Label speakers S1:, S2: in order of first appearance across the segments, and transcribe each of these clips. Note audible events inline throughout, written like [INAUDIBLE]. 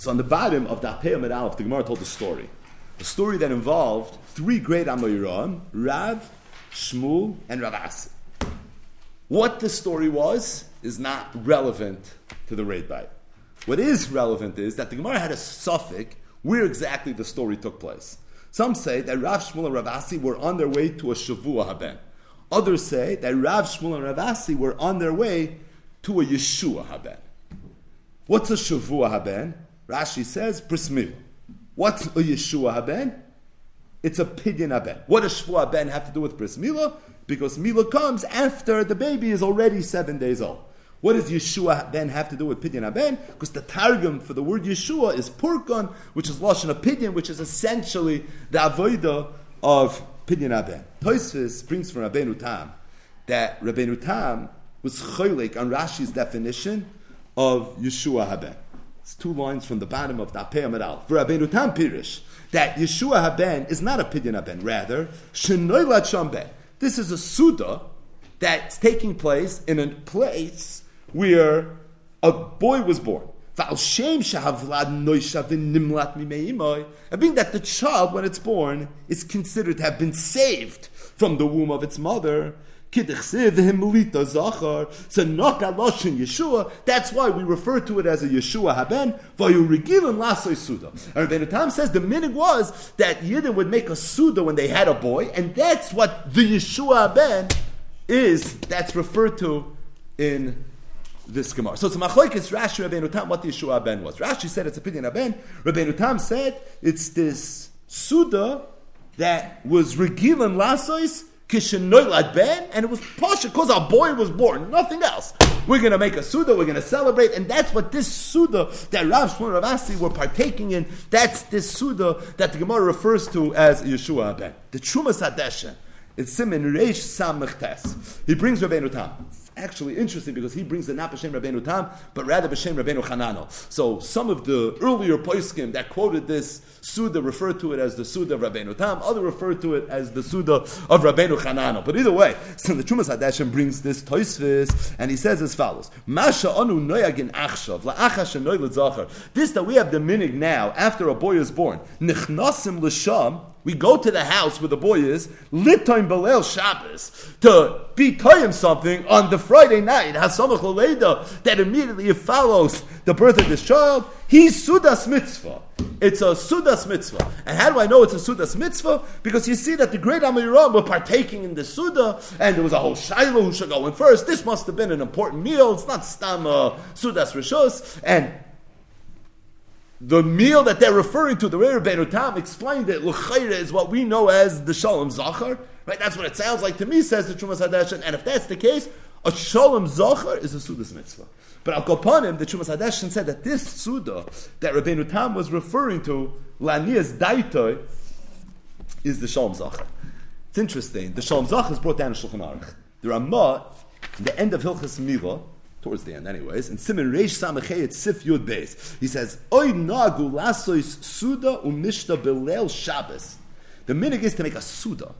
S1: So on the bottom of the Apeyam Aleph, the Gemara told a story. A story that involved three great Amoyram, Rav, Shmuel, and Rav Asi. What the story was is not relevant to the raid bite. What is relevant is that the Gemara had a suffix where exactly the story took place. Some say that Rav Shmuel and Rav Asi were on their way to a Shavua Haben. Others say that Rav Shmuel and Rav Asi were on their way to a Yeshua Haben. What's a Shavua Haben? Rashi says, Bris Milah. What's a Yeshua Haben? It's a Pidyon Haben. What does Shavua Haben have to do with Bris Milah? Because Milah comes after the baby is already seven days old. What does Yeshua then have to do with Pidyon Haben? Because the Targum for the word Yeshua is Purkon, which is Lashon of Pidyon, which is essentially the Avodah of Pidyon Haben. Toisvis brings from Rabbeinu Tam that Rabbeinu Tam was cholik on Rashi's definition of Yeshua Haben. It's two lines from the bottom of the Apei Amadal. For Rabbeinu Tam Pirish, that Yeshua Haben is not a Pidyon Haben, rather, Shenoilat Shamben. This is a Suda that's taking place in a place where a boy was born. And being that the child, when it's born, is considered to have been saved from the womb of its mother, so Yeshua, that's why we refer to it as a Yeshua Haben, Vayurigilin lasoy suda. And Rabbeinu Tam says the meaning was that Yidden would make a Suda when they had a boy, and that's what the Yeshua Haben is, that's referred to in this Gemara. So it's machlokes Rashi Rabbeinu Tam what the Yeshua Ben was. Rashi said it's a pidyon Ben. Rabbeinu Tam said it's this Suda that was regilan lasois Kishenoilad Ben, and it was Pasha because our boy was born, nothing else. We're going to make a Suda, we're going to celebrate, and that's what this Suda that Rav Shmuel Ravasi were partaking in, that's this Suda that the Gemara refers to as Yeshua Ben. The Trumas Hadeshin, it's Simon Reish Samechtes. He brings Rabbeinu Tam actually interesting because he brings the not B'Shem Rabbeinu Tam, but rather B'Shem Rabbeinu Chanano. So some of the earlier poiskim that quoted this Suda referred to it as the Suda of Rabbeinu Tam, other referred to it as the Suda of Rabbeinu Chanano. But either way, [LAUGHS] so the Trumas Hadeshin brings this Toisvis, and he says as follows: Masha anu noyagin achshav la'achash noy This that we have the minig now after a boy is born, nichnasim l'sham we go to the house where the boy is, litoim belel Shabbos, to be him something on the Friday night, hasamach leda, that immediately follows the birth of this child. He's sudas mitzvah. It's a sudas mitzvah. And how do I know it's a sudas mitzvah? Because you see that the great Amiram were partaking in the suda, and there was a whole shiloh who should go in first. This must have been an important meal. It's not stam uh, sudas rishos. And the meal that they're referring to, the Rebbe Rabbeinu Tam explained that L'chayra is what we know as the Shalom Zachar. Right? That's what it sounds like to me, says the Trumas Hadeshin. And if that's the case, a Shalom Zachar is a Sudas Mitzvah. But Al Kopanim, the Trumas Hadeshin said that this Suda that Rabbeinu Tam was referring to, Lanias Daitoi, is the Shalom Zachar. It's interesting. The Shalom Zachar is brought down in Shulchan Aruch. The Ramah, the end of Hilchas Milah, towards the end, anyways. And Simon Reish Samachet Sif Yud Beis. He says, Oy nagu lasois suda umishta belel Shabbos. The minig is to make a suda.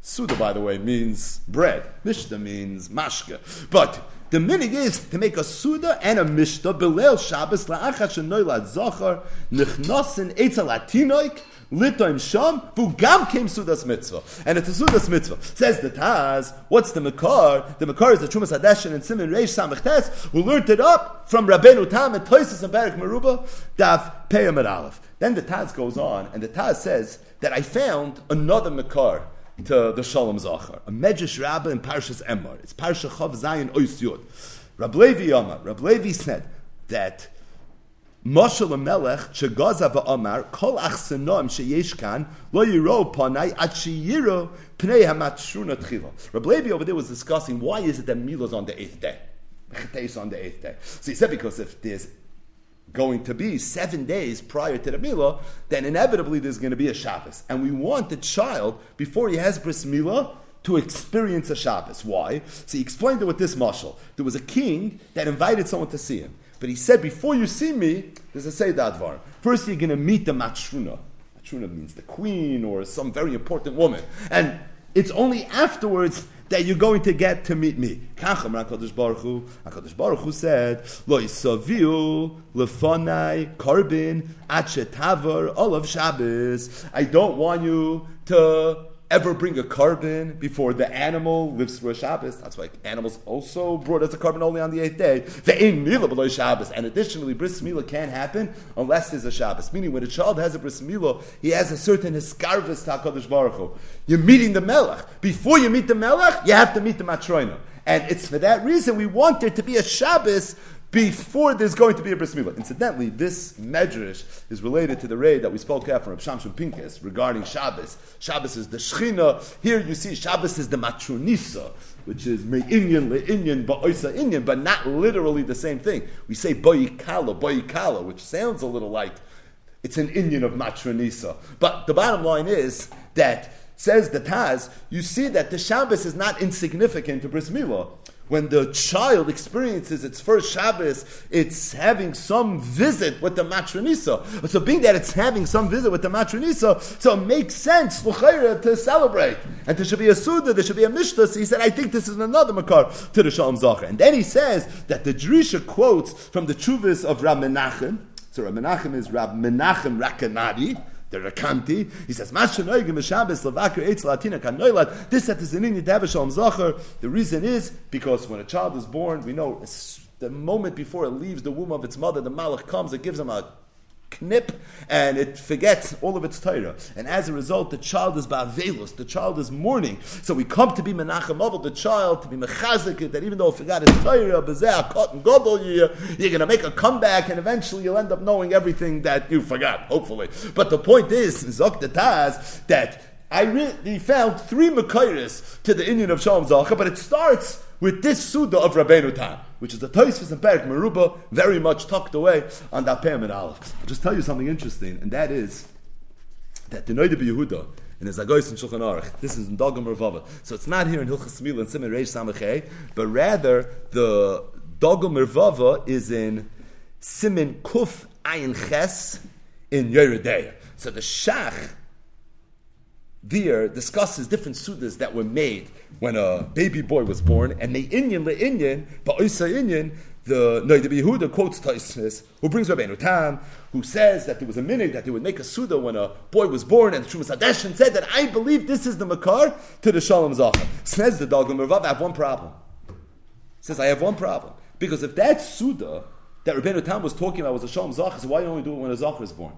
S1: Suda, by the way, means bread. Mishta means mashka. But the minig is to make a suda and a mishta belel Shabbos la'achas shenoilad zachar nichnosin etzel latinoik Litoim Sham, Vugam came Sudas Mitzvah. And it's a Sudas Mitzvah. Says the Taz, what's the Makar? The Makar is the Trumas Hadeshin and Simon Reish Samach Tes, who learned it up from Rabbeinu Tam and Toisus and Perek Meruba, Daf Peyam Aleph. Then the Taz goes on, and the Taz says that I found another Makar to the Shalom Zachar, a Medrash Rabbah in Parshas Emor. It's Parsha Chav Zayin Ois Yud. Rab Levi Yomar, Rab Levi said that Moshel Melech Shegaza va'amar Kol Achsenom Sheyesh Kan Lo Yiro Panai At Sheyiro Pnei Hamatshuna Tchila. Rabbi Levi over there was discussing why is it that Milah on the eighth day, is on the eighth day. So he said because if there's going to be seven days prior to the Milah, then inevitably there's going to be a Shabbos, and we want the child before he has bris Milah to experience a Shabbos. Why? So he explained it with this mashal. There was a king that invited someone to see him. But he said, before you see me, there's a Seydadvar. First, you're going to meet the Matruna. Matruna means the queen or some very important woman. And it's only afterwards that you're going to get to meet me. Kachamar HaKadosh Baruch Hu, HaKadosh Baruch Hu said, Lo yisaviu lefonai karbin achetavar olav Shabbos. I don't want you to ever bring a korban before the animal lives through a Shabbos. That's why animals also brought as a korban only on the eighth day. The in mila below Shabbos. And additionally, bris mila can't happen unless there's a Shabbos. Meaning, when a child has a bris mila, he has a certain hiskarvis to HaKadosh Baruch Hu. You're meeting the Melech. Before you meet the Melech, you have to meet the Matroina. And it's for that reason we want there to be a Shabbos before there's going to be a bris milah. Incidentally, this medrash is related to the raid that we spoke about from Shimshon Pincus regarding Shabbos. Shabbos is the Shechina. Here you see Shabbos is the Matronisa, which is me'inyan le'inyan ba'oisa inyan, but not literally the same thing. We say boyikala, boyikala, which sounds a little like it's an Indian of Matronisa. But the bottom line is that says the Taz, you see that the Shabbos is not insignificant to bris milah when the child experiences its first Shabbos, it's having some visit with the matronisa. So, being that it's having some visit with the matronisa, so it makes sense to celebrate. And there should be a Suda, there should be a Mishnah. So he said, I think this is another Makar to the Shalom Zachar. And then he says that the Drisha quotes from the Chuvis of Rab Menachem. So Rab Menachem is Rab Menachem Recanati the Recanati. He says, Mashanoigim Shabbos Lavakir Eitz Latina Kanoilat. This set is an Indian Shalom Zachar. The reason is because when a child is born, we know the moment before it leaves the womb of its mother, the Malach comes, it gives him a knip and it forgets all of its Torah. And as a result, the child is ba'avelus, the child is mourning. So we come to be menachem the child, to be mechazik that even though it forgot his Torah, bezeh, and godol, you're, you're going to make a comeback and eventually you'll end up knowing everything that you forgot, hopefully. But the point is, Zok Taz, that I really found three Makairis to the Indian of Shalom Zacha, but it starts with this Suda of Rabbeinu Tam, which is the Toysfus and Perik Meruba, very much tucked away on Pam and Aleph. I'll just tell you something interesting, and that is that the Noida Yehuda, in his Agois and Shulchan Aruch. This is in Dagul. So it's not here in Hilchas Mil and Simon Reish Samachay, but rather the Dagul Mervava is in Simon Kuf Ayin Ches in Yoreh Deah. So the Shach there discusses different sudas that were made when a baby boy was born, and the Inyan le Inyan, Ba'isa Inyan, the Noida Yehuda quotes Taisnis, who brings Rabbeinu Tam, who says that there was a minute that they would make a suda when a boy was born, and the Trumas Hadeshin said that I believe this is the Makar to the Shalom Zachar. Says the Dogam Rav, I have one problem. Says, I have one problem. Because if that suda that Rabbeinu Tam was talking about was a Shalom Zachar, so why do you do it when a Zachar is born?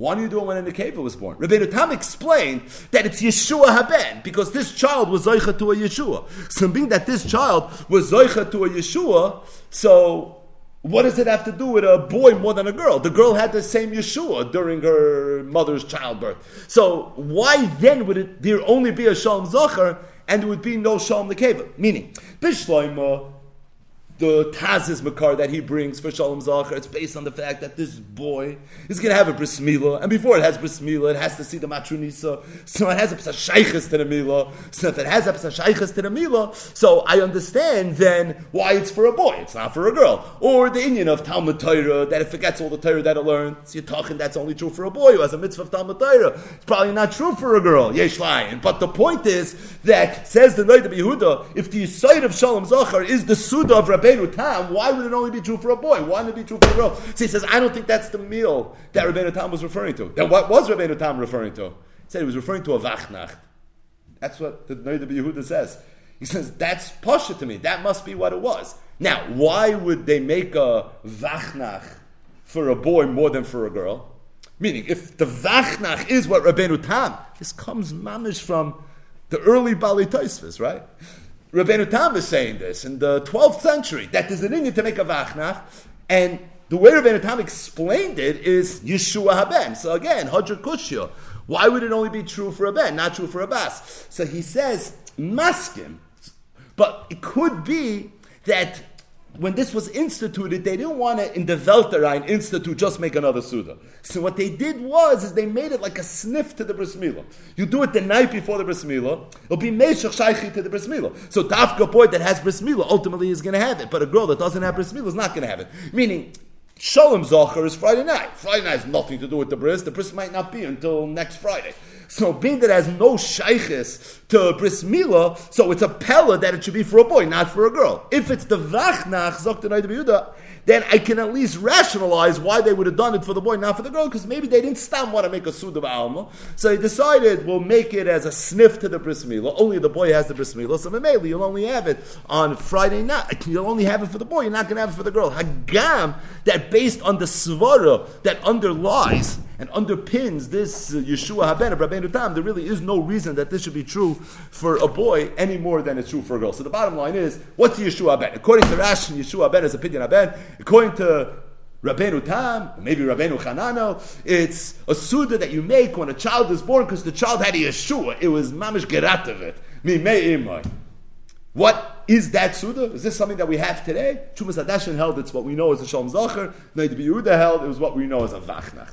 S1: Why do you do it when the Nekeva was born? Rabbeinu Tam explained that it's Yeshua Haben, because this child was Zoicha to a Yeshua. So being that this child was Zoicha to a Yeshua, so what does it have to do with a boy more than a girl? The girl had the same Yeshua during her mother's childbirth. So why then would it there only be a Shalom Zachar and there would be no Shalom the Nekeva? Meaning, Bishloima the Taz's Makar that he brings for Shalom Zachar, it's based on the fact that this boy is going to have a bris milah, and before it has bris milah, it has to see the matronisa, so it has a psa to the milah. So if it has a psa to the milah, so I understand then why it's for a boy, it's not for a girl. Or the Indian of Talmud Torah, that it forgets all the Torah that it learned. So you're talking that's only true for a boy who has a mitzvah of Talmud Torah. It's probably not true for a girl, yesh lion. But the point is that, says the Noid of Yehuda, if the side of Shalom Zachar is the Suda of Rabbi Rabbeinu Tam, why would it only be true for a boy? Why would it be true for a girl? So he says, I don't think that's the meal that Rabbeinu Tam was referring to. Then what was Rabbeinu Tam referring to? He said he was referring to a Vachnacht. That's what the Noida Yehuda says. He says, that's Pasha to me. That must be what it was. Now, why would they make a Vachnach for a boy more than for a girl? Meaning, if the Vachnach is what Rabbeinu Tam, this comes mamish from the early Bali Taisvis, right? Rabbeinu Tam is saying this in the 12th century, that there's an Indian to make a vachnach, and the way Rabbeinu Tam explained it is Yeshua Haben. So again, Hadr Kushya. Why would it only be true for a ben, not true for a bas? So he says, maskim. But it could be that when this was instituted, they didn't want to in the Welterein institute just make another Suda. So what they did was is they made it like a sniff to the bris milah. You do it the night before the bris milah, it'll be meshach shaychi to the bris milah. So Dafka boy that has bris milah ultimately is going to have it, but a girl that doesn't have bris milah is not going to have it. Meaning Shalom Zocher is Friday night. Friday night has nothing to do with the bris. The bris might not be until next Friday. So being that has no shaykhis to bris mila, so it's a pella that it should be for a boy, not for a girl. If it's the vachnach, Zok then I can at least rationalize why they would have done it for the boy, not for the girl, because maybe they didn't stop want to make a suda alma. So they decided we'll make it as a sniff to the bris milah. Only the boy has the bris milah, so maybe you'll only have it on Friday night. You'll only have it for the boy. You're not going to have it for the girl. Hagam that based on the svara that underlies and underpins this uh, Yeshua Haben of Rabbeinu Tam, there really is no reason that this should be true for a boy any more than it's true for a girl. So the bottom line is, what's Yeshua Haben? According to Rashi, Yeshua Haben is Pidyon Haben. According to Rabbeinu Tam, maybe Rabbeinu Chanano, it's a suda that you make when a child is born because the child had a Yeshua. It was mamish me may imai What is that Suda? Is this something that we have today? Trumas Hadeshin held it's what we know as a Shalom Zacher. Noid Yehuda held it was what we know as a Vachnach.